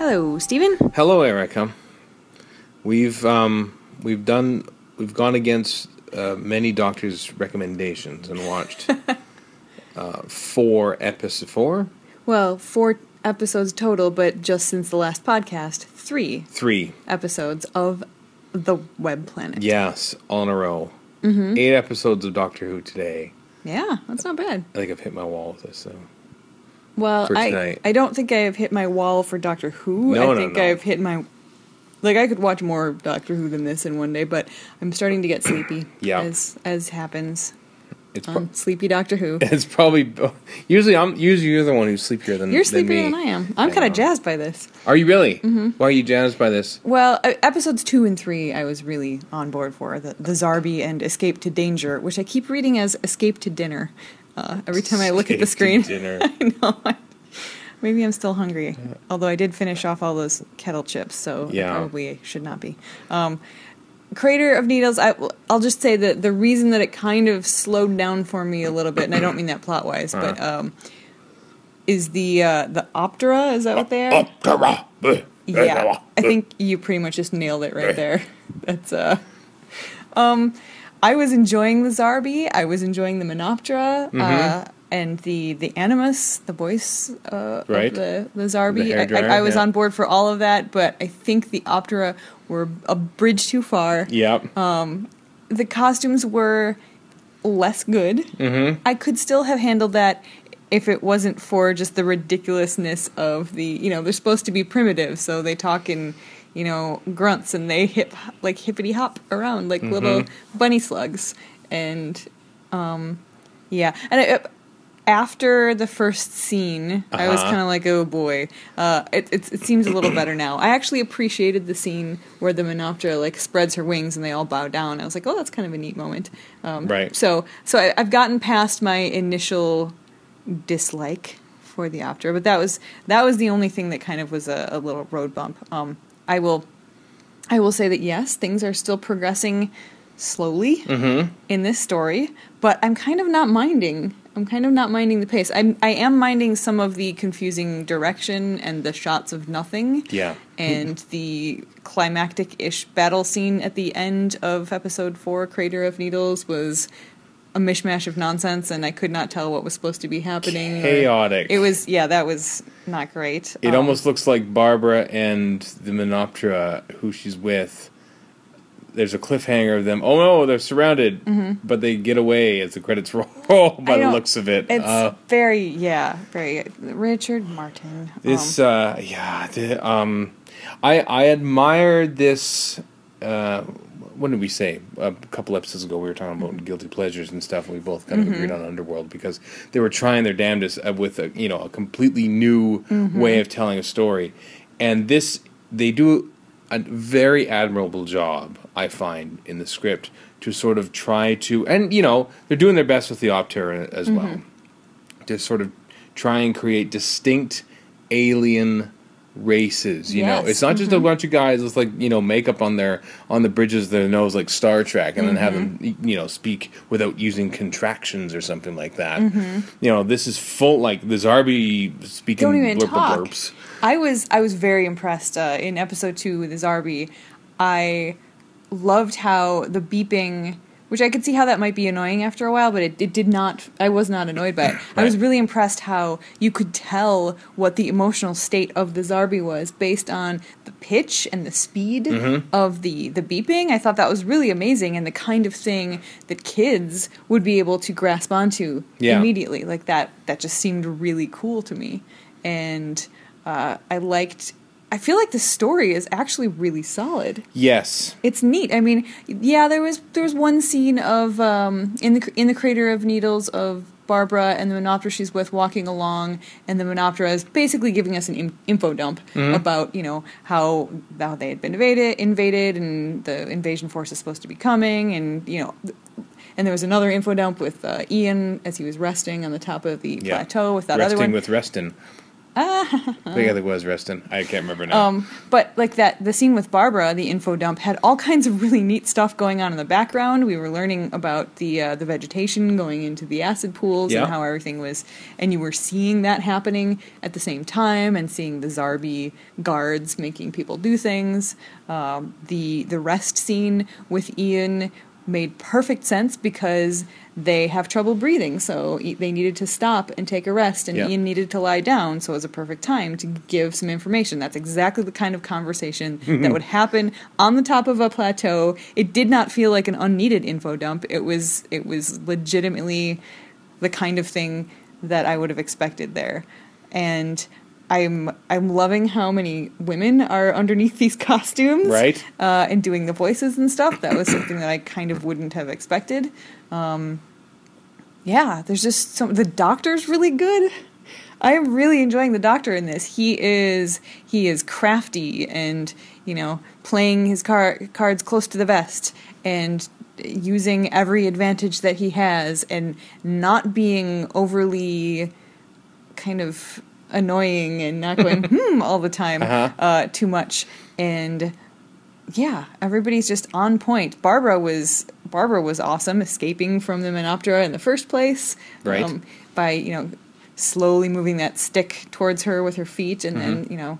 Hello, Steven. Hello, Erika. We've um, we've done we've gone against uh, many doctors' recommendations and watched uh, four episodes. Four, Well, four episodes total, but just since the last podcast, three three, episodes of the Web Planet. yes, all in a row. Mm-hmm. Eight episodes of Doctor Who today. Yeah, that's not bad. I think I've hit my wall with this. So Well, I tonight. I don't think I have hit my wall for Doctor Who. No, I no, think no. I've hit my like I could watch more Doctor Who than this in one day, but I'm starting to get sleepy. Yeah. as as happens it's pro- Sleepy Doctor Who. it's probably usually I'm usually you're the one who's sleepier than You're than sleepier me. than I am. I'm kind of jazzed by this. Are you really? Mm-hmm. Why are you jazzed by this? Well, uh, episodes two and three, I was really on board for the the Zarbi and Escape to Danger, which I keep reading as Escape to Dinner. Uh, every time I look at the screen, dinner. I know. Maybe I'm still hungry. Although I did finish off all those kettle chips, so I probably should not be. Um, Crater of Needles. I, will just say that the reason that it kind of slowed down for me a little bit, and I don't mean that plot wise, but um, is the uh, the Optera? Is that what they are? Yeah, I think you pretty much just nailed it right there. That's uh, um, I was enjoying the Zarbi. I was enjoying the Menoptera. Mm-hmm. Uh, and the the Animus, the voice uh, Right. of the the Zarbi, The I, I, I was yeah. on board for all of that, but I think the Optera were a bridge too far. Yep. The costumes were less good. mm-hmm. I could still have handled that if it wasn't for just the ridiculousness of the, you know, they're supposed to be primitive, so they talk in, you know, grunts and they hip like hippity hop around like little bunny slugs, and um, yeah, and it, after the first scene, I was Uh-huh. kind of like, oh boy, uh, it, it it seems a little better now. I actually appreciated the scene where the Menoptera like spreads her wings and they all bow down. I was like, oh, that's kind of a neat moment. Um, Right. So so I, I've gotten past my initial dislike for the Optera, but that was that was the only thing that kind of was a, a little road bump. Um, I will I will say that yes, things are still progressing slowly mm-hmm. in this story, but I'm kind of not minding. I'm kind of not minding the pace. I'm I am minding some of the confusing direction and the shots of nothing. Yeah. And the climactic-ish battle scene at the end of episode 4 Crater of Needles was a mishmash of nonsense and I could not tell what was supposed to be happening. Chaotic. It was yeah, that was not great. It Um, almost looks like Barbara and the Menoptera, who she's with. There's a cliffhanger of them. Oh no, they're surrounded, but they get away as the credits roll. by Mm-hmm. The looks of it, It's uh, very yeah, very Richard Martin. this um, uh, yeah. The, um, I I admired this. Uh, what did we say a couple episodes ago? We were talking Mm-hmm. about guilty pleasures and stuff. And we both kind of agreed on Underworld because they were trying their damnedest uh, with a you know a completely new Mm-hmm. way of telling a story, and this they do a very admirable job. I find in the script to sort of try to, and you know they're doing their best with the Optera as well Mm-hmm. to sort of try and create distinct alien races you know it's not just a bunch of guys with like you know makeup on their on the bridges of their nose like star trek and then have them Mm-hmm. you know speak without using contractions or something like that Mm-hmm. you know this is full like the zarbi speaking don't even blurp talk. blurps I was I was very impressed uh, in episode two with the Zarbi. I loved how the beeping, which I could see how that might be annoying after a while, but it, it did not. I was not annoyed by it. I was really impressed how you could tell what the emotional state of the Zarbi was based on the pitch and the speed Mm-hmm. of the the beeping. I thought that was really amazing and the kind of thing that kids would be able to grasp onto Yeah. immediately. Like that that just seemed really cool to me. And uh, I liked I feel like the story is actually really solid. yes It's neat. I mean, yeah, there was there was one scene of um, in the in the crater of needles of Barbara and the Menoptera she's with walking along, and the Menoptera is basically giving us an in- info dump about you know how how they had been invaded invaded and the invasion force is supposed to be coming, and you know. And there was another info dump with uh, Ian as he was resting on the top of the Yeah. plateau with that resting other one. Resting with reston I think it was Reston. I can't remember now. Um, but like that, the scene with Barbara, the info dump, had all kinds of really neat stuff going on in the background. We were learning about the uh, the vegetation going into the acid pools Yeah. and how everything was, and you were seeing that happening at the same time, and seeing the Zarbi guards making people do things. Um, the the rest scene with Ian made perfect sense because they have trouble breathing, so they needed to stop and take a rest, and Yeah. Ian needed to lie down, so it was a perfect time to give some information. That's exactly the kind of conversation that mm-hmm. would happen on the top of a plateau. It did not feel like an unneeded info dump. It was it was legitimately the kind of thing that I would have expected there. And I'm I'm loving how many women are underneath these costumes, Right. Uh, and doing the voices and stuff. That was something that I kind of wouldn't have expected. Um, yeah, there's just some. The doctor's really good. I am really enjoying the doctor in this. He is he is crafty and you know playing his car, cards close to the vest and using every advantage that he has and not being overly kind of annoying and not going hmm all the time Uh-huh. uh, too much and yeah everybody's just on point barbara was barbara was awesome escaping from the menoptera in the first place um, Right. by you know slowly moving that stick towards her with her feet and then Mm-hmm. you know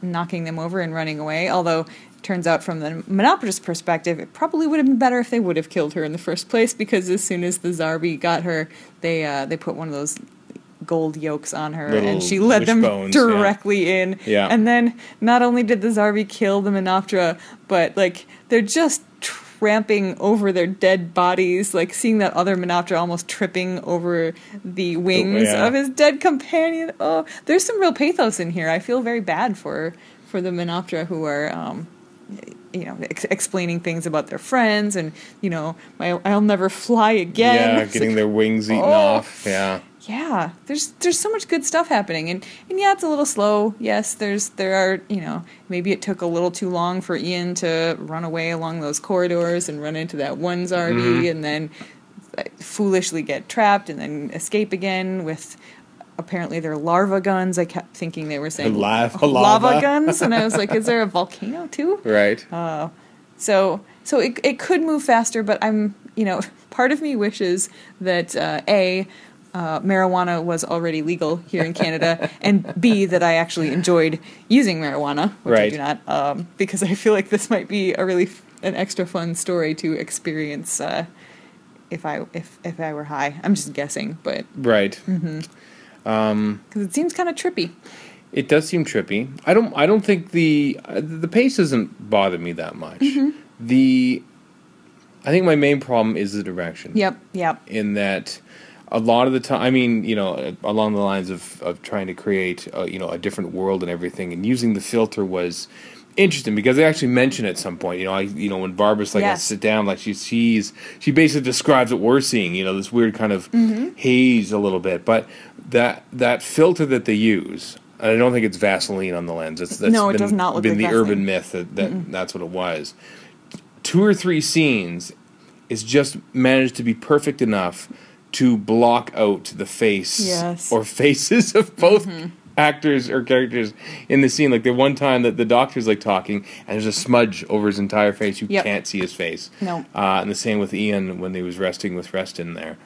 knocking them over and running away although it turns out from the menoptera's perspective it probably would have been better if they would have killed her in the first place because as soon as the zarbi got her they uh, they put one of those gold yokes on her Little and she led them yeah. directly in Yeah. and then not only did the zarbi kill the menoptera but like they're just tramping over their dead bodies like seeing that other menoptera almost tripping over the wings yeah. of his dead companion oh there's some real pathos in here i feel very bad for for the menoptera who are um you know ex- explaining things about their friends and you know my, i'll never fly again yeah, It's getting like, their wings eaten oh. off. Yeah. Yeah there's there's so much good stuff happening and and yeah it's a little slow yes there's there are you know maybe it took a little too long for ian to run away along those corridors and run into that one zarbi Mm-hmm. and then foolishly get trapped and then escape again with apparently their larva guns i kept thinking they were saying Lava- lava lava. guns and i was like is there a volcano too Right. so so it it could move faster, but I'm you know part of me wishes that uh, a uh, marijuana was already legal here in Canada, and b that I actually enjoyed using marijuana, which I do not, um, because I feel like this might be a really f- an extra fun story to experience. Uh, if I if if I were high, I'm just guessing, but right. because it seems kind of trippy. It does seem trippy. I don't. I don't think the uh, the pace doesn't bother me that much. Mm-hmm. The I think my main problem is the direction. Yep, yep. In that, a lot of the time, I mean, you know, along the lines of of trying to create, a, you know, a different world and everything, and using the filter was interesting because they actually mention at some point, you know, I, you know, when Barbara's like, Yes. "I sit down," like she sees, she basically describes what we're seeing, you know, this weird kind of Mm-hmm. haze a little bit, but that that filter that they use. and I don't think it's Vaseline on the lens. It's that's No, it been, does not look been like the urban myth that, that that's what it was. Two or three scenes is just managed to be perfect enough to block out the face Yes. or faces of both actors or characters in the scene. Like the one time that the doctor's like talking and there's a smudge over his entire face. You Yep. can't see his face. No. Uh, and the same with Ian when he was resting with Reston there.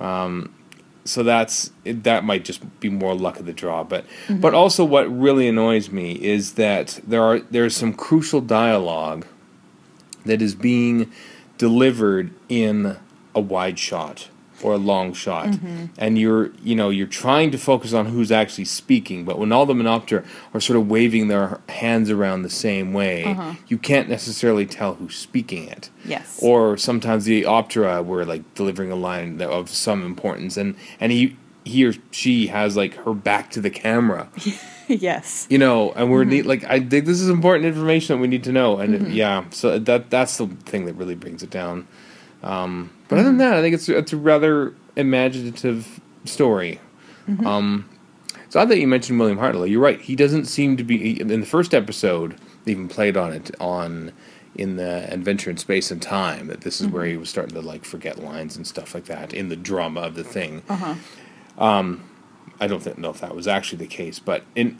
Um, so that's that might just be more luck of the draw, but but also what really annoys me is that there are there's some crucial dialogue that is being delivered in a wide shot or a long shot. And you're you know you're trying to focus on who's actually speaking but when all the menoptera are sort of waving their hands around the same way uh-huh. you can't necessarily tell who's speaking it. Yes. or sometimes the optera were like delivering a line of some importance and and he he or she has like her back to the camera. Yes. you know and we're mm-hmm. need like i think this is important information that we need to know and it- mm-hmm. yeah so that that's the thing that really brings it down. Um, but other than mm-hmm. that i think it's it's a rather imaginative story mm-hmm. um, so I thought you mentioned William Hartnell. You're right. He doesn't seem to be in the first episode. They even played on it on in the Adventure in Space and Time. That this is where mm-hmm. he was starting to like forget lines and stuff like that in the drama of the thing. Uh huh. I don't think, know if that was actually the case, but in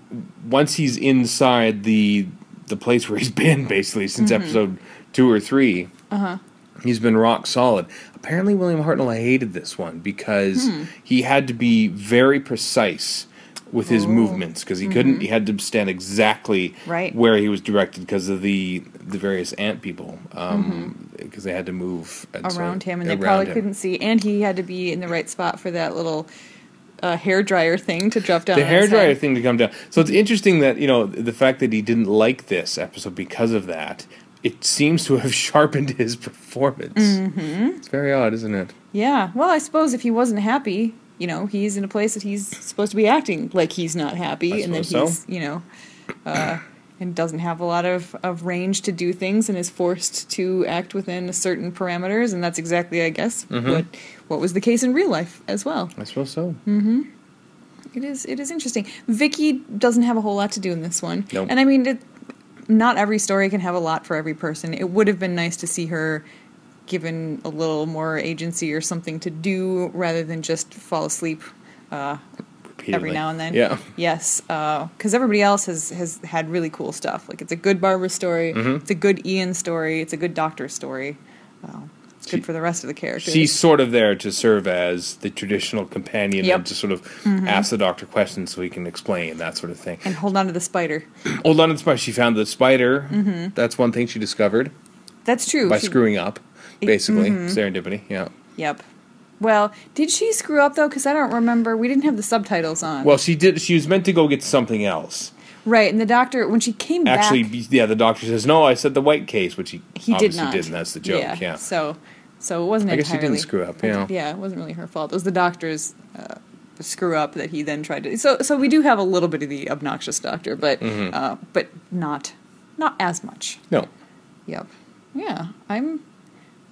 once he's inside the the place where he's been basically since episode two or three, uh-huh. He's been rock solid. Apparently, William Hartnell hated this one because hmm. he had to be very precise with his oh. movements because he mm-hmm. couldn't. He had to stand exactly Right. where he was directed because of the the various ant people um, mm-hmm. because they had to move around him, and they probably him. couldn't see. And he had to be in the right spot for that little uh, hair dryer thing to drop down. the hair dryer thing to come down. So it's interesting that you know the fact that he didn't like this episode because of that. It seems to have sharpened his performance. Mm-hmm. It's very odd, isn't it? Yeah. Well, I suppose if he wasn't happy, you know, he's in a place that he's supposed to be acting like he's not happy, I and that suppose he's, you know, uh, and doesn't have a lot of, of range to do things, and is forced to act within certain parameters, and that's exactly, I guess, Mm-hmm. what what was the case in real life as well. I suppose so. It is it is interesting. Vicki doesn't have a whole lot to do in this one, Nope. and I mean, it, not every story can have a lot for every person. It would have been nice to see her given a little more agency or something to do rather than just fall asleep uh, every now and then. Yeah. Yes, because everybody else has has had really cool stuff. Like it's a good Barbara story, Mm-hmm. it's a good Ian story, it's a good Doctor story. Uh, it's good She- for the rest of the characters. She's sort of there to serve as the traditional companion Yep. and to sort of mm-hmm. ask the doctor questions so he can explain that sort of thing. and hold on to the spider. Hold on to the spider. She found the spider. Mm-hmm. That's one thing she discovered That's true. by She- screwing up, basically mm-hmm. serendipity. Yeah. Yep. Well, did she screw up though? Because I don't remember. We didn't have the subtitles on. Well, she did. She was meant to go get something else. right, and the doctor when she came Actually, back, yeah, the doctor says no. I said the white case, which he, he did not. did, and that's the joke. Yeah. So, so it wasn't I guess she entirely. didn't screw up, yeah. Yeah, it wasn't really her fault. It was the doctor's uh, screw up that he then tried to. So, so we do have a little bit of the obnoxious doctor, but Mm-hmm. uh, but not not as much. No. Yep. Yeah, I'm.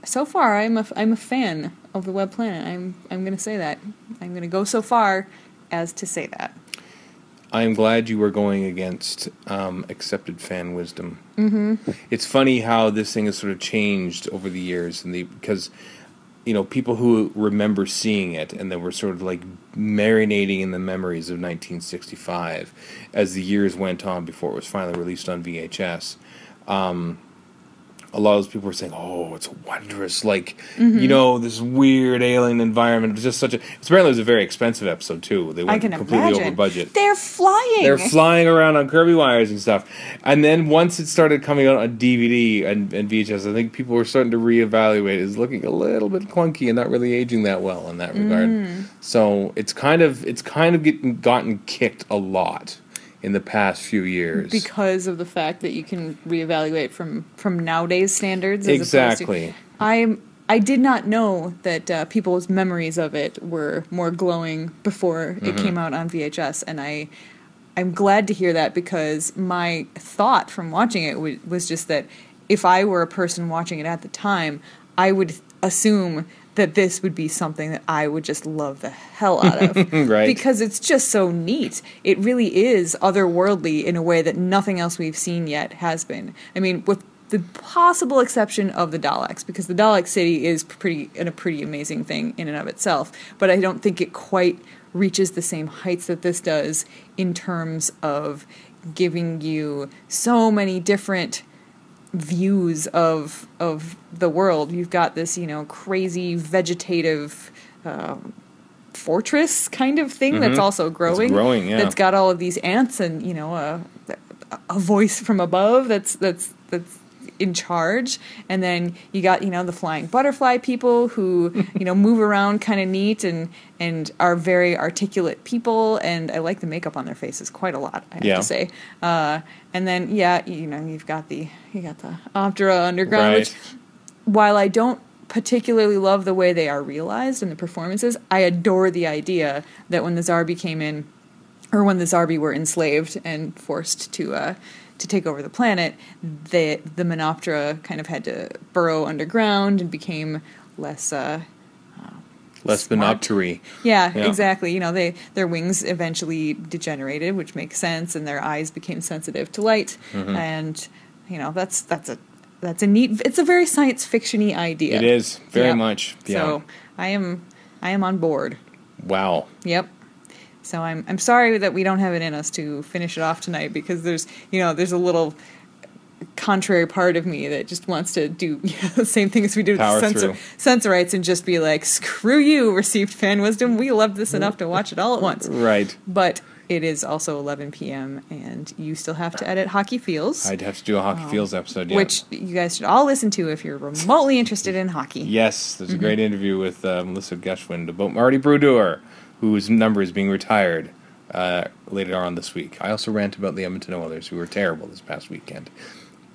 So far, I'm a I'm a fan of the Web Planet. I'm I'm going to say that. I'm going to go so far as to say that. I am glad you were going against um, accepted fan wisdom. Mm-hmm. It's funny how this thing has sort of changed over the years, and the because you know people who remember seeing it and then were sort of like marinating in the memories of 1965 as the years went on before it was finally released on VHS. Um, a lot of those people were saying, "Oh, it's wondrous!" Like Mm-hmm. you know, this weird alien environment. It was just such a. Apparently, it was a very expensive episode too. They went completely imagine. over budget. They're flying. They're flying around on Kirby wires and stuff. And then once it started coming out on DVD and, and VHS, I think people were starting to reevaluate. It's looking a little bit clunky and not really aging that well in that regard. Mm. So it's kind of it's kind of getting gotten kicked a lot in the past few years. because of the fact that you can reevaluate from from nowadays standards. As Exactly. I I did not know that uh, people's memories of it were more glowing before Mm-hmm. it came out on VHS, and I. I'm glad to hear that because my thought from watching it was, was just that if I were a person watching it at the time, I would assume that this would be something that I would just love the hell out of. Right. Because it's just so neat. It really is otherworldly in a way that nothing else we've seen yet has been. I mean, with the possible exception of the Daleks, because the Dalek City is pretty and a pretty amazing thing in and of itself. But I don't think it quite reaches the same heights that this does in terms of giving you so many different views of of the world. You've got this, you know, crazy vegetative uh, fortress kind of thing that's also growing. growing, yeah. That's got all of these ants and you know a a voice from above that's that's that's in charge and then you got you know the flying butterfly people who you know move around kind of neat and and are very articulate people and i like the makeup on their faces quite a lot i have Yeah. to say uh, and then yeah you know you've got the you got the Optera underground Right. which while I don't particularly love the way they are realized in the performances, I adore the idea that when the Zarbi came in, or when the Zarbi were enslaved and forced to uh, to take over the planet, the the Menoptera kind of had to burrow underground and became less. Uh, Less smart. binoptery. yeah, Yeah. exactly. You know, they their wings eventually degenerated, which makes sense, and their eyes became sensitive to light. Mm-hmm. And you know, that's that's a that's a neat. It's a very science fictiony idea. It is very Yep. much. Yeah. So I am I am on board. wow. Yep. So I'm I'm sorry that we don't have it in us to finish it off tonight because there's you know there's a little contrary part of me that just wants to do you know, the same thing as we did Power with censor, through. Sensorites and just be like screw you received fan wisdom we loved this enough to watch it all at once Right. but it is also 11 p.m. and you still have to edit Hockey Feels, I'd have to do a Hockey Feels episode, yeah. which you guys should all listen to if you're remotely interested in hockey. Yes, there's Mm-hmm. a great interview with uh, Melissa Geschwind about Marty Brodeur, whose number is being retired uh, later on this week. I also rant about the Edmonton Oilers, who were terrible this past weekend,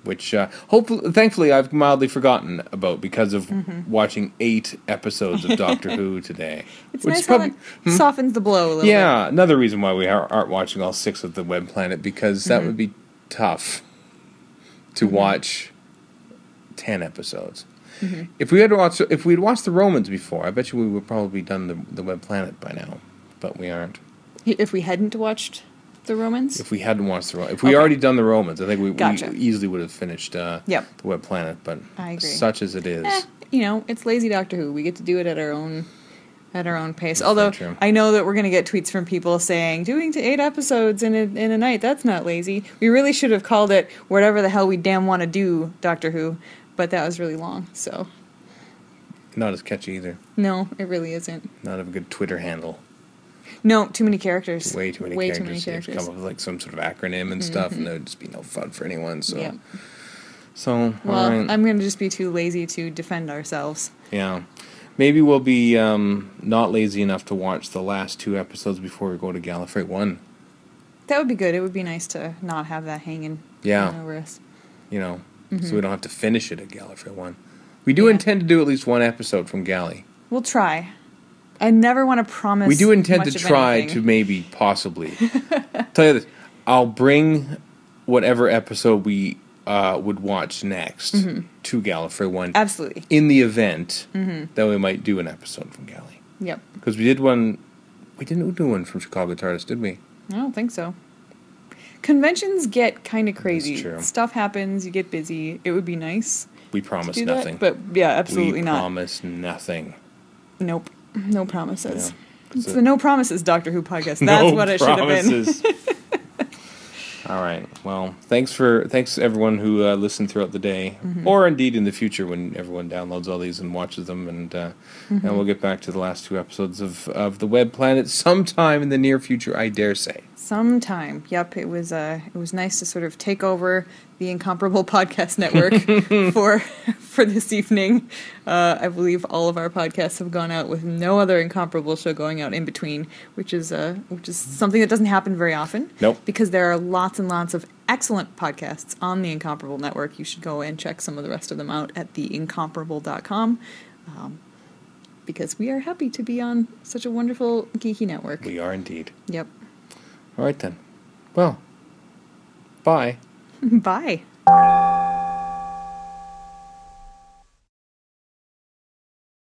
which uh, hopefully, thankfully, I've mildly forgotten about because of watching eight episodes of Doctor Who today. Mm-hmm. It's which nice probably- how it softens the blow a little yeah, another reason why we are, aren't watching all six of the Web Planet because that Mm-hmm. would be tough to watch ten episodes. Mm-hmm. If we had watched, if we'd watched the Romans before, I bet you we would probably done the the Web Planet by now, but we aren't. If we hadn't watched the Romans, If we hadn't watched the Ro- if we Okay. already done the Romans, I think we, Gotcha. we easily would have finished uh, Yep. the Web Planet. But such as it is, eh, you know, it's lazy Doctor Who. We get to do it at our own at our own pace. That's Although. I know that we're going to get tweets from people saying doing to eight episodes in a, in a night that's not lazy. We really should have called it whatever the hell we damn want to do Doctor Who, but that was really long. So not as catchy either. no, it really isn't. Not have a good Twitter handle. No, too many characters. Way too many Way characters. too many You have to. Mm-hmm. come up with like some sort of acronym and stuff, and there would just be no fun for anyone. So, so Well, right. I'm going to just be too lazy to defend ourselves. Yeah. Maybe we'll be um, not lazy enough to watch the last two episodes before we go to Gallifrey 1. That would be good. It would be nice to not have that hanging Yeah. over us. You know, so we don't have to finish it at Gallifrey 1. We do Mm-hmm. Yeah. intend to do at least one episode from Galley. We'll try. I never want to promise. We do intend to try anything. to maybe, possibly. Tell you this I'll bring whatever episode we uh, would watch next Mm-hmm. to Gallifrey 1 Absolutely. in the event Mm-hmm. that we might do an episode from Galley. Yep. Because we did one. We didn't do one from Chicago TARDIS, did we? I don't think so. Conventions get kind of crazy. Stuff happens. You get busy. It would be nice We do nothing. that, but yeah, absolutely not. we not. promise nothing. Nope. No promises. Yeah. It's So- the No Promises Doctor Who podcast. That's No what it should have been. All right. Well, thanks for thanks everyone who uh, listened throughout the day, Mm-hmm. or indeed in the future when everyone downloads all these and watches them, and uh, Mm-hmm. and we'll get back to the last two episodes of of the Web Planet sometime in the near future, I dare say. Sometime. Yep. It was. Uh, it was nice to sort of take over the incomparable podcast network for for this evening. Uh, I believe all of our podcasts have gone out with no other incomparable show going out in between, which is uh, which is something that doesn't happen very often. Nope. Because there are lots and lots of excellent podcasts on the Incomparable Network. You should go and check some of the rest of them out at theincomparable.com. Um, because we are happy to be on such a wonderful geeky network. We are indeed. Yep. All right then. Well, bye. Bye.